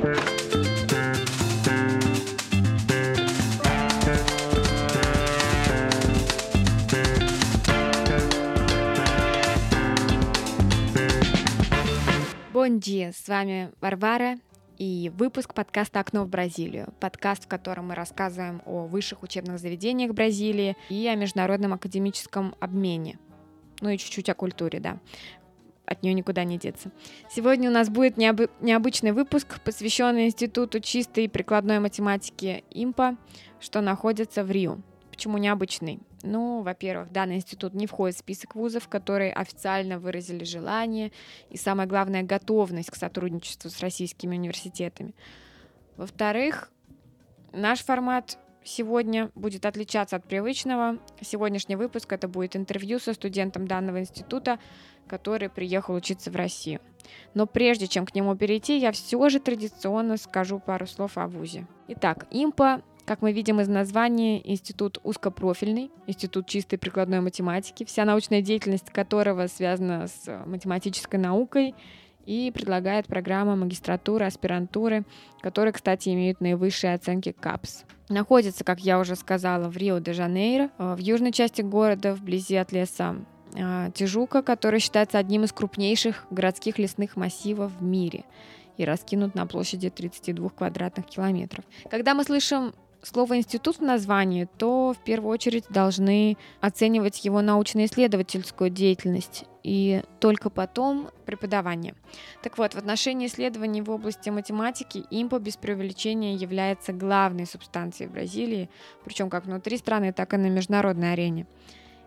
Бонди, с вами Варвара и выпуск подкаста «Окно в Бразилию». Подкаст, в котором мы рассказываем о высших учебных заведениях Бразилии и о международном академическом обмене. Ну и чуть-чуть о культуре, да. От нее никуда не деться. Сегодня у нас будет необы- необычный выпуск, посвященный Институту чистой и прикладной математики ИМПа, что находится в Рио. Почему необычный? Ну, во-первых, данный институт не входит в список вузов, которые официально выразили желание и, самое главное, готовность к сотрудничеству с российскими университетами. Во-вторых, наш формат сегодня будет отличаться от привычного. Сегодняшний выпуск это будет интервью со студентом данного института, который приехал учиться в Россию. Но прежде чем к нему перейти, я все же традиционно скажу пару слов о ВУЗе. Итак, ИМПА как мы видим из названия, институт узкопрофильный, институт чистой прикладной математики, вся научная деятельность которого связана с математической наукой и предлагает программы магистратуры, аспирантуры, которые, кстати, имеют наивысшие оценки КАПС. Находится, как я уже сказала, в Рио-де-Жанейро, в южной части города, вблизи от леса а, Тижука, который считается одним из крупнейших городских лесных массивов в мире и раскинут на площади 32 квадратных километров. Когда мы слышим слово «институт» в названии, то в первую очередь должны оценивать его научно-исследовательскую деятельность и только потом преподавание. Так вот, в отношении исследований в области математики импо без преувеличения является главной субстанцией в Бразилии, причем как внутри страны, так и на международной арене.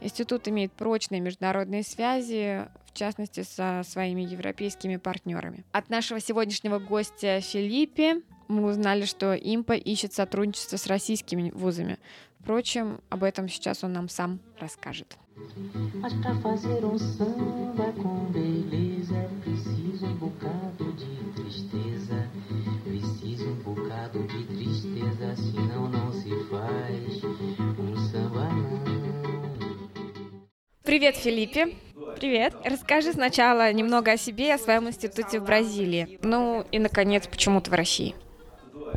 Институт имеет прочные международные связи, в частности, со своими европейскими партнерами. От нашего сегодняшнего гостя Филиппе мы узнали, что Импа ищет сотрудничество с российскими вузами. Впрочем, об этом сейчас он нам сам расскажет. Привет, Филиппе. Привет. Расскажи сначала немного о себе и о своем институте в Бразилии. Ну и, наконец, почему ты в России?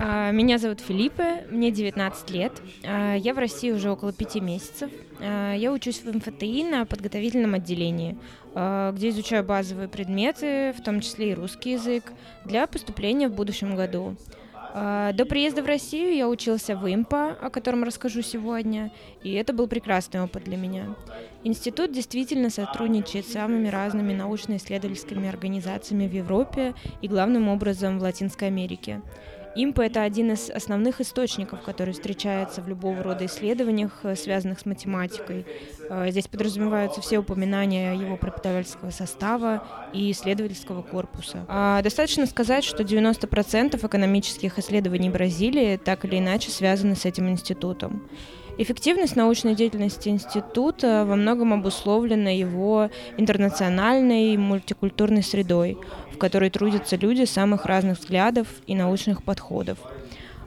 А, меня зовут Филиппе, мне 19 лет. А, я в России уже около пяти месяцев. А, я учусь в МФТИ на подготовительном отделении, где изучаю базовые предметы, в том числе и русский язык, для поступления в будущем году. До приезда в Россию я учился в ИМПА, о котором расскажу сегодня, и это был прекрасный опыт для меня. Институт действительно сотрудничает с самыми разными научно-исследовательскими организациями в Европе и главным образом в Латинской Америке. Импа — это один из основных источников, который встречается в любого рода исследованиях, э, связанных с математикой. Э, здесь подразумеваются все упоминания его преподавательского состава и исследовательского корпуса. А достаточно сказать, что 90% экономических исследований Бразилии так или иначе связаны с этим институтом. Эффективность научной деятельности института во многом обусловлена его интернациональной мультикультурной средой, в которой трудятся люди самых разных взглядов и научных подходов.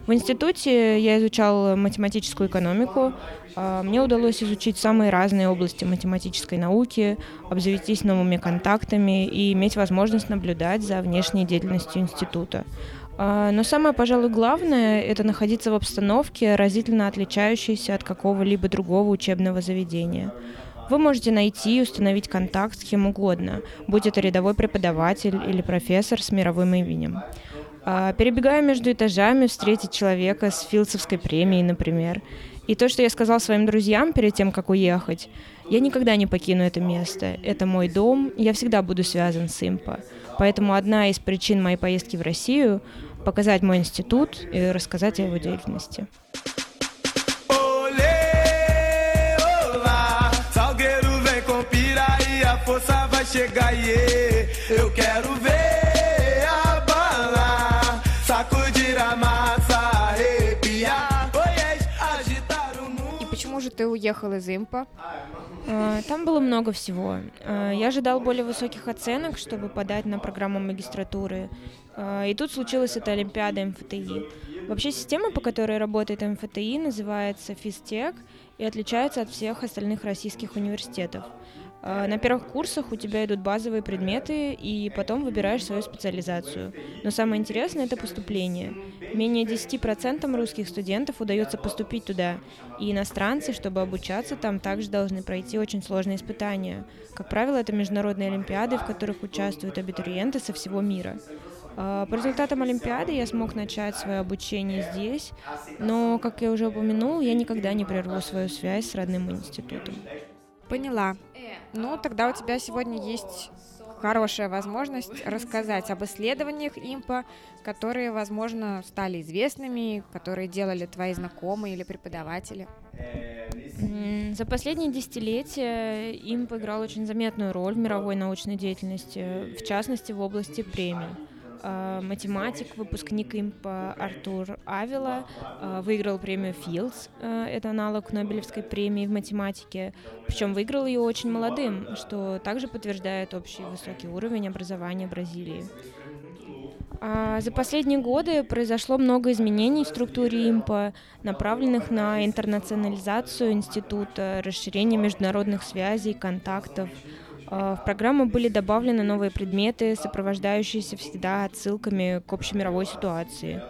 В институте я изучал математическую экономику. А, мне удалось изучить самые разные области математической науки, обзавестись новыми контактами и иметь возможность наблюдать за внешней деятельностью института. А, но самое, пожалуй, главное — это находиться в обстановке, разительно отличающейся от какого-либо другого учебного заведения. Вы можете найти и установить контакт с кем угодно, будь это рядовой преподаватель или профессор с мировым именем. А, перебегая между этажами, встретить человека с Филдсовской премией, например. И то, что я сказал своим друзьям перед тем, как уехать, я никогда не покину это место. Это мой дом, я всегда буду связан с Импо. Поэтому одна из причин моей поездки в Россию — показать мой институт и рассказать о его деятельности. força vai chegar e eu quero ver abalar, sacudir a massa, arrepiar, agitar o mundo. И почему же ты уехал из Импа? А, там было много всего. А, я ожидал более высоких оценок, чтобы подать на программу магистратуры. А, и тут случилась эта Олимпиада МФТИ. Вообще система, по которой работает МФТИ, называется ФИСТЕК и отличается от всех остальных российских университетов. А, на первых курсах у тебя идут базовые предметы, и потом выбираешь свою специализацию. Но самое интересное — это поступление. Менее 10% русских студентов удается поступить туда, и иностранцы, чтобы обучаться там, также должны пройти очень сложные испытания. Как правило, это международные олимпиады, в которых участвуют абитуриенты со всего мира. А, по результатам Олимпиады я смог начать свое обучение здесь, но, как я уже упомянул, я никогда не прерву свою связь с родным институтом. Поняла. Ну, тогда у тебя сегодня есть хорошая возможность рассказать об исследованиях импа, которые, возможно, стали известными, которые делали твои знакомые или преподаватели. За последние десятилетия имп играл очень заметную роль в мировой научной деятельности, в частности в области премий. Э, математик, выпускник импа Артур Авила, э, выиграл премию Филдс, э, это аналог Нобелевской премии в математике, причем выиграл ее очень молодым, что также подтверждает общий высокий уровень образования Бразилии. А за последние годы произошло много изменений в структуре импа, направленных на интернационализацию института, расширение международных связей, контактов, в программу были добавлены новые предметы, сопровождающиеся всегда отсылками к общемировой ситуации.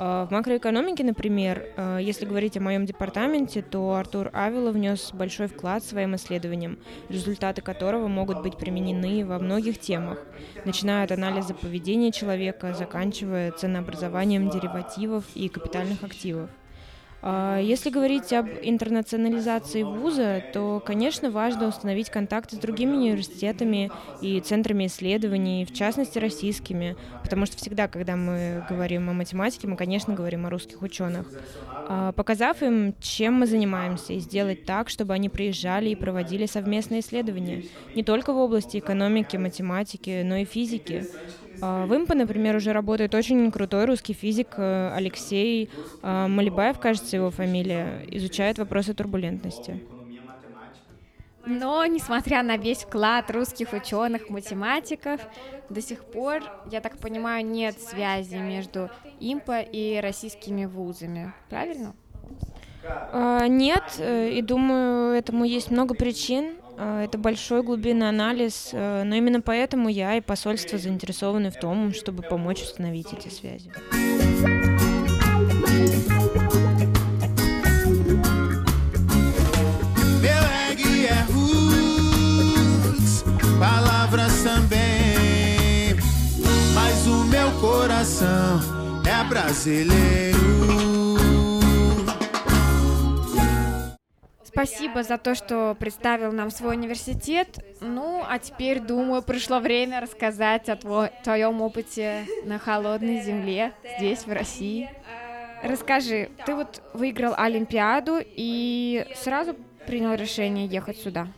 А, в макроэкономике, например, а, если говорить о моем департаменте, то Артур Авила внес большой вклад своим исследованиям, результаты которого могут быть применены во многих темах, начиная от анализа поведения человека, заканчивая ценообразованием деривативов и капитальных активов. А, если говорить об интернационализации вуза, то, конечно, важно установить контакты с другими университетами и центрами исследований, в частности, российскими, потому что всегда, когда мы говорим о математике, мы, конечно, говорим о русских ученых. А, показав им, чем мы занимаемся, и сделать так, чтобы они приезжали и проводили совместные исследования, не только в области экономики, математики, но и физики. А, в ИМПа, например, уже работает очень крутой русский физик э, Алексей а, Малибаев, кажется, его фамилия, изучает вопросы турбулентности. Но, несмотря на весь вклад русских ученых, математиков, до сих пор, я так понимаю, нет связи между ИМПа и российскими вузами. Правильно? А, нет, э, и думаю, этому есть много причин. А, это большой глубинный анализ, э, но именно поэтому я и посольство заинтересованы в том, чтобы помочь установить эти связи. mas o meu coração é brasileiro. Спасибо за то, что представил нам свой университет. Ну, а теперь, думаю, пришло время рассказать о твой, твоем опыте на холодной земле здесь, в России. Расскажи, ты вот выиграл Олимпиаду и сразу принял решение ехать сюда?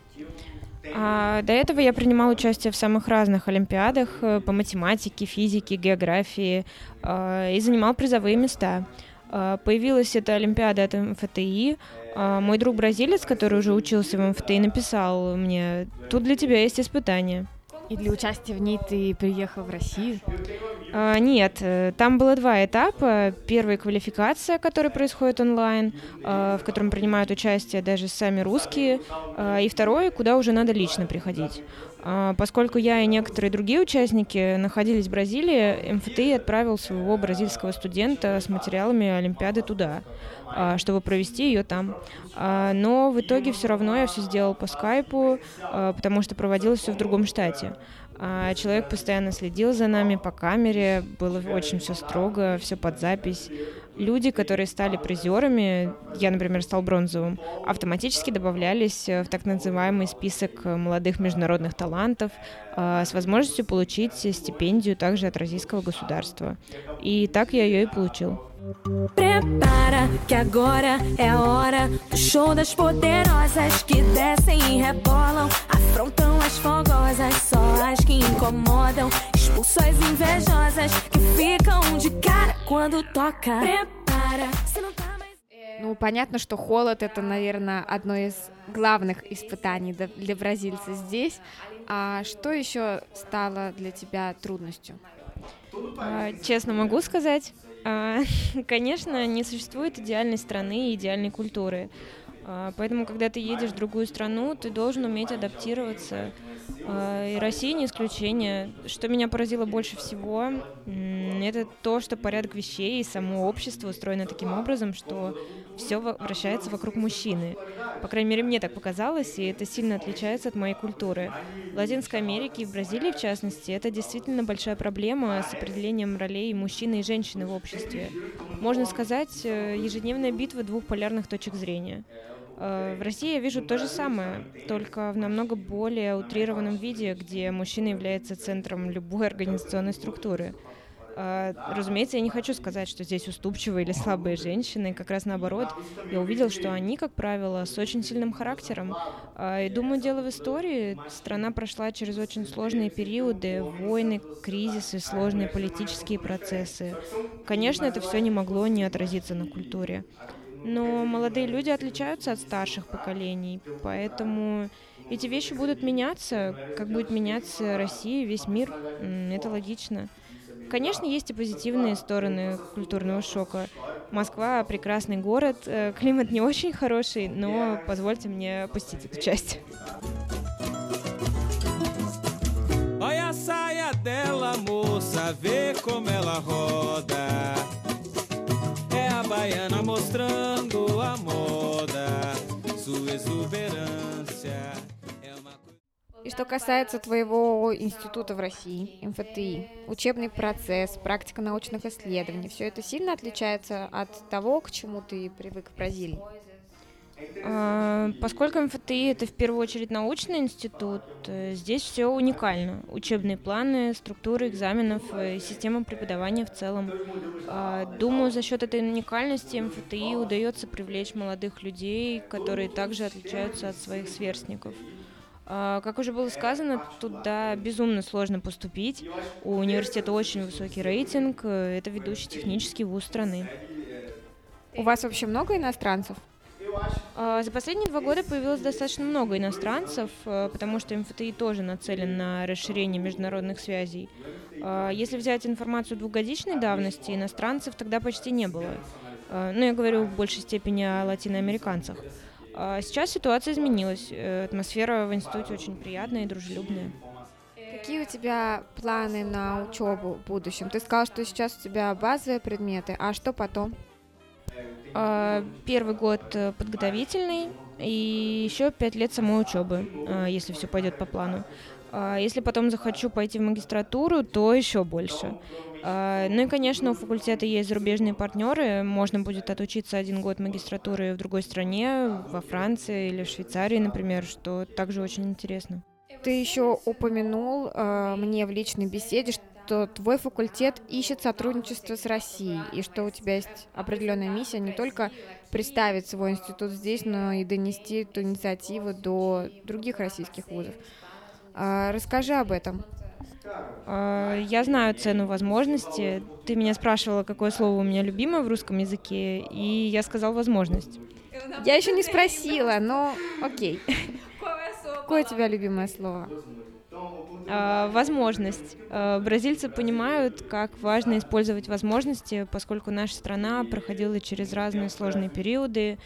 А, до этого я принимал участие в самых разных олимпиадах э, по математике, физике, географии э, и занимал призовые места. Э, появилась эта олимпиада от МФТИ, а, мой друг бразилец, который уже учился в МФТ, написал мне, тут для тебя есть испытание. И для участия в ней ты приехал в Россию? А, нет, э, там было два этапа. Первый — квалификация, которая происходит онлайн, а, в котором принимают участие даже сами русские. А, и второй, куда уже надо лично приходить. А, поскольку я и некоторые другие участники находились в Бразилии, МФТИ отправил своего бразильского студента с материалами Олимпиады туда, а, чтобы провести ее там. А, но в итоге все равно я все сделал по скайпу, потому что проводилось все в другом штате. Человек постоянно следил за нами по камере, было очень все строго, все под запись люди, которые стали призерами, я, например, стал бронзовым, автоматически добавлялись в так называемый список молодых международных талантов э, с возможностью получить стипендию также от российского государства. И так я ее и получил. Prepara que agora é hora do show das poderosas que descem e rebolam, afrontam as fogosas, só as que incomodam, as invejosas que ficam de cara quando toca. Prepara, se não tá mais. Ну, понятно, что холод — это, наверное, одно из главных испытаний для бразильца здесь. А что еще стало для тебя трудностью? А, честно могу сказать, а, конечно, не существует идеальной страны и идеальной культуры. А, поэтому, когда ты едешь в другую страну, ты должен уметь адаптироваться. А, и Россия не исключение. Что меня поразило больше всего, это то, что порядок вещей и само общество устроено таким образом, что все вращается вокруг мужчины. По крайней мере, мне так показалось, и это сильно отличается от моей культуры. В Латинской Америке и в Бразилии, в частности, это действительно большая проблема с определением ролей мужчины и женщины в обществе. Можно сказать, э, ежедневная битва двух полярных точек зрения. Э, в России я вижу то же самое, только в намного более утрированном виде, где мужчина является центром любой организационной структуры. Э, разумеется, я не хочу сказать, что здесь уступчивые или слабые женщины. Как раз наоборот, я увидел, что они, как правило, с очень сильным характером. Э, и думаю, дело в истории. Страна прошла через очень сложные периоды, войны, кризисы, сложные политические процессы. Конечно, это все не могло не отразиться на культуре. Но молодые люди отличаются от старших поколений, поэтому эти вещи будут меняться, как будет меняться Россия, весь мир. Это логично. Конечно, есть и позитивные стороны культурного шока. Москва — прекрасный город, э, климат не очень хороший, но позвольте мне опустить эту часть. Dela, moça, vê como ela roda. Baiana mostrando a moda, sua exuberância. И что касается твоего института в России, МФТИ, учебный процесс, практика научных исследований, все это сильно отличается от того, к чему ты привык в Бразилии? А, поскольку МФТИ это в первую очередь научный институт, э, здесь все уникально. Учебные планы, структуры экзаменов, э, система преподавания в целом. А, думаю, за счет этой уникальности МФТИ удается привлечь молодых людей, которые также отличаются от своих сверстников. А, как уже было сказано, туда безумно сложно поступить. У университета очень высокий рейтинг, э, это ведущий технический вуз страны. У вас вообще много иностранцев? А, за последние два года появилось достаточно много иностранцев, э, потому что МФТИ тоже нацелен на расширение международных связей. А, если взять информацию двухгодичной давности, иностранцев тогда почти не было. А, ну, я говорю в большей степени о латиноамериканцах. Сейчас ситуация изменилась. Э, атмосфера в институте очень приятная и дружелюбная. Какие у тебя планы на учебу в будущем? Ты сказал, что сейчас у тебя базовые предметы, а что потом? А, первый год э, подготовительный и еще пять лет самой учебы, а, если все пойдет по плану. А, если потом захочу пойти в магистратуру, то еще больше. Ну и, конечно, у факультета есть зарубежные партнеры. Можно будет отучиться один год магистратуры в другой стране, во Франции или в Швейцарии, например, что также очень интересно. Ты еще упомянул э, мне в личной беседе, что что твой факультет ищет сотрудничество с Россией, и что у тебя есть определенная миссия не только представить свой институт здесь, но и донести эту инициативу до других российских вузов. А, расскажи об этом. А, я знаю цену возможности. Ты меня спрашивала, какое слово у меня любимое в русском языке, и я сказал возможность. Я еще не спросила, но окей. Какое у тебя любимое слово? А, возможность. А, бразильцы понимают, как важно использовать возможности, поскольку наша страна проходила через разные сложные периоды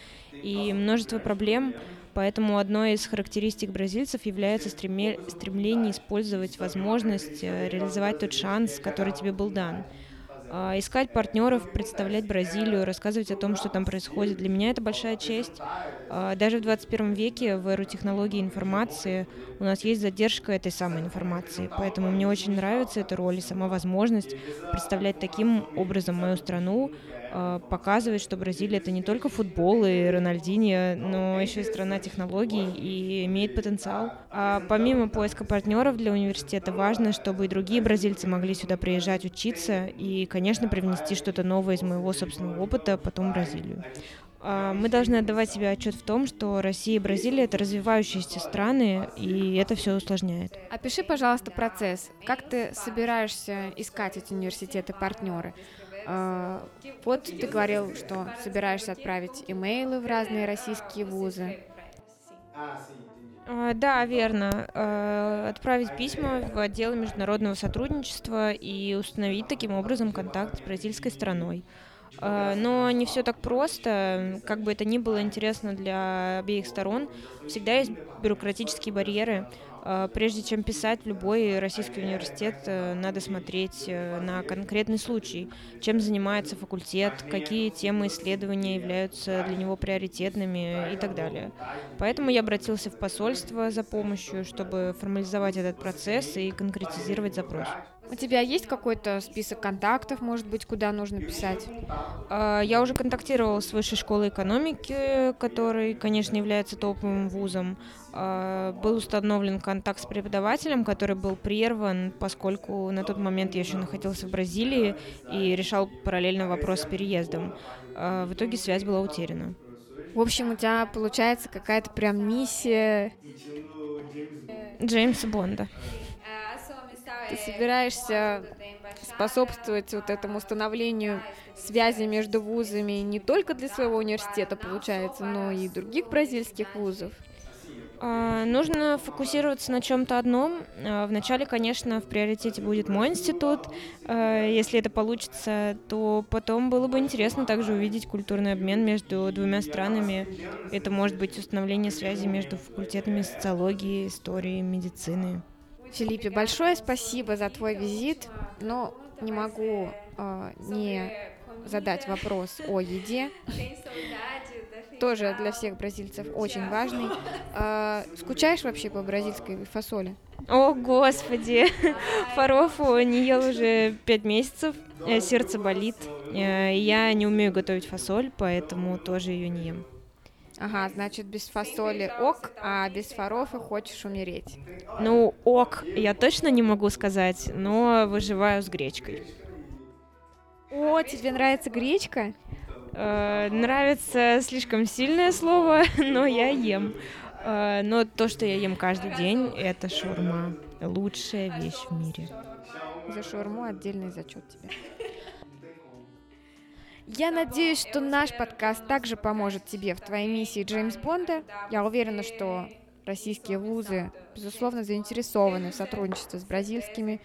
и множество проблем, поэтому одной из характеристик бразильцев является стремление использовать возможность э, реализовать тот шанс, который тебе был дан. А, искать партнеров, представлять Бразилию, рассказывать о том, что там происходит. Для меня это большая честь. А, даже в 21 веке в эру технологий информации у нас есть задержка этой самой информации. Поэтому мне очень нравится эта роль и сама возможность представлять таким образом мою страну, а, показывать, что Бразилия это не только футбол и Рональдини, но еще и страна технологий и имеет потенциал. А помимо поиска партнеров для университета важно, чтобы и другие бразильцы могли сюда приезжать учиться и, конечно, привнести что-то новое из моего собственного опыта потом в Бразилию. А, мы должны отдавать себе отчет в том, что Россия и Бразилия это развивающиеся страны, и это все усложняет. Опиши, пожалуйста, процесс. Как ты собираешься искать эти университеты партнеры? А, вот ты говорил, что собираешься отправить имейлы в разные российские вузы. А, да, верно. А, отправить письма в отдел международного сотрудничества и установить таким образом контакт с бразильской стороной. А, но не все так просто. Как бы это ни было интересно для обеих сторон, всегда есть бюрократические барьеры. А, прежде чем писать в любой российский университет, э, надо смотреть э, на конкретный случай, чем занимается факультет, какие темы исследования являются для него приоритетными и так далее. Поэтому я обратился в посольство за помощью, чтобы формализовать этот процесс и конкретизировать запрос. У тебя есть какой-то список контактов, может быть, куда нужно писать? А, я уже контактировала с Высшей школой экономики, который, конечно, является топовым вузом. А, был установлен контакт с преподавателем, который был прерван, поскольку на тот момент я еще находился в Бразилии и решал параллельно вопрос с переездом. А, в итоге связь была утеряна. В общем, у тебя получается какая-то прям миссия Джеймса Бонда собираешься способствовать вот этому установлению связи между вузами не только для своего университета, получается, но и других бразильских вузов? А, нужно фокусироваться на чем-то одном. А, вначале, конечно, в приоритете будет мой институт. А, если это получится, то потом было бы интересно также увидеть культурный обмен между двумя странами. Это может быть установление связи между факультетами социологии, истории, медицины. Филиппе, большое спасибо за твой визит, но не могу э, не задать вопрос о еде. Тоже для всех бразильцев очень важный. Э, скучаешь вообще по бразильской фасоли? О, господи! Фарофу не ел уже пять месяцев, э, сердце болит. Э, я не умею готовить фасоль, поэтому тоже ее не ем. Ага, значит, без фасоли ок, а без фарофа хочешь умереть. Ну, ок, я точно не могу сказать, но выживаю с гречкой. О, тебе нравится гречка? Э, нравится слишком сильное слово, но я ем. Э, но то, что я ем каждый день, это шурма. Лучшая вещь в мире. За шурму отдельный зачет тебе. Я надеюсь, что наш подкаст также поможет тебе в твоей миссии Джеймс Бонда. Я уверена, что российские вузы, безусловно, заинтересованы в сотрудничестве с бразильскими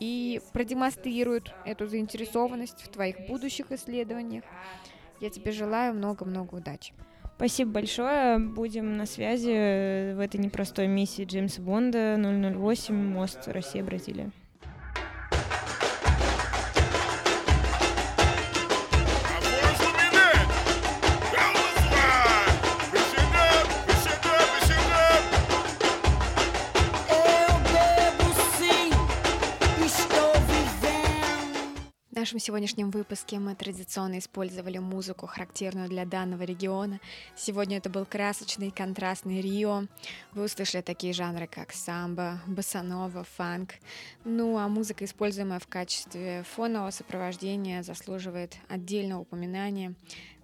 и продемонстрируют эту заинтересованность в твоих будущих исследованиях. Я тебе желаю много-много удачи. Спасибо большое. Будем на связи в этой непростой миссии Джеймса Бонда 008 «Мост Россия-Бразилия». Нашем сегодняшнем выпуске мы традиционно использовали музыку, характерную для данного региона. Сегодня это был красочный, контрастный Рио. Вы услышали такие жанры, как самбо, басанова, фанк. Ну а музыка, используемая в качестве фонового сопровождения, заслуживает отдельного упоминания.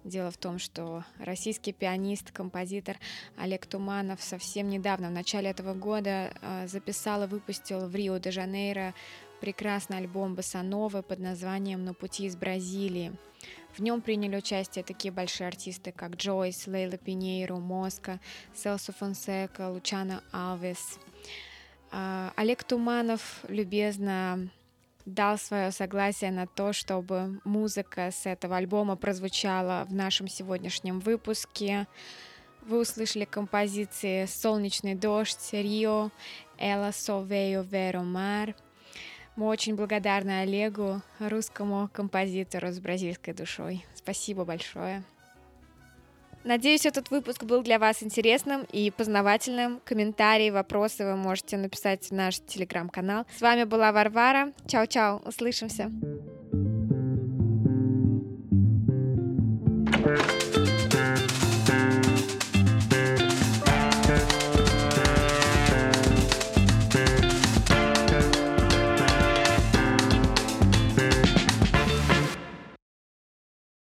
Дело в том, что российский пианист, композитор Олег Туманов совсем недавно, в начале этого года, э, записал и выпустил в Рио-де-Жанейро прекрасный альбом Басановы под названием «На пути из Бразилии». В нем приняли участие такие большие артисты, как Джойс, Лейла Пинейро, Моска, Селсо Фонсека, Лучано Алвес. А, Олег Туманов любезно дал свое согласие на то, чтобы музыка с этого альбома прозвучала в нашем сегодняшнем выпуске. Вы услышали композиции «Солнечный дождь», «Рио», «Эла Совею Веро Мар», мы очень благодарны Олегу, русскому композитору с бразильской душой. Спасибо большое. Надеюсь, этот выпуск был для вас интересным и познавательным. Комментарии, вопросы вы можете написать в наш телеграм-канал. С вами была Варвара. Чао-чао, услышимся.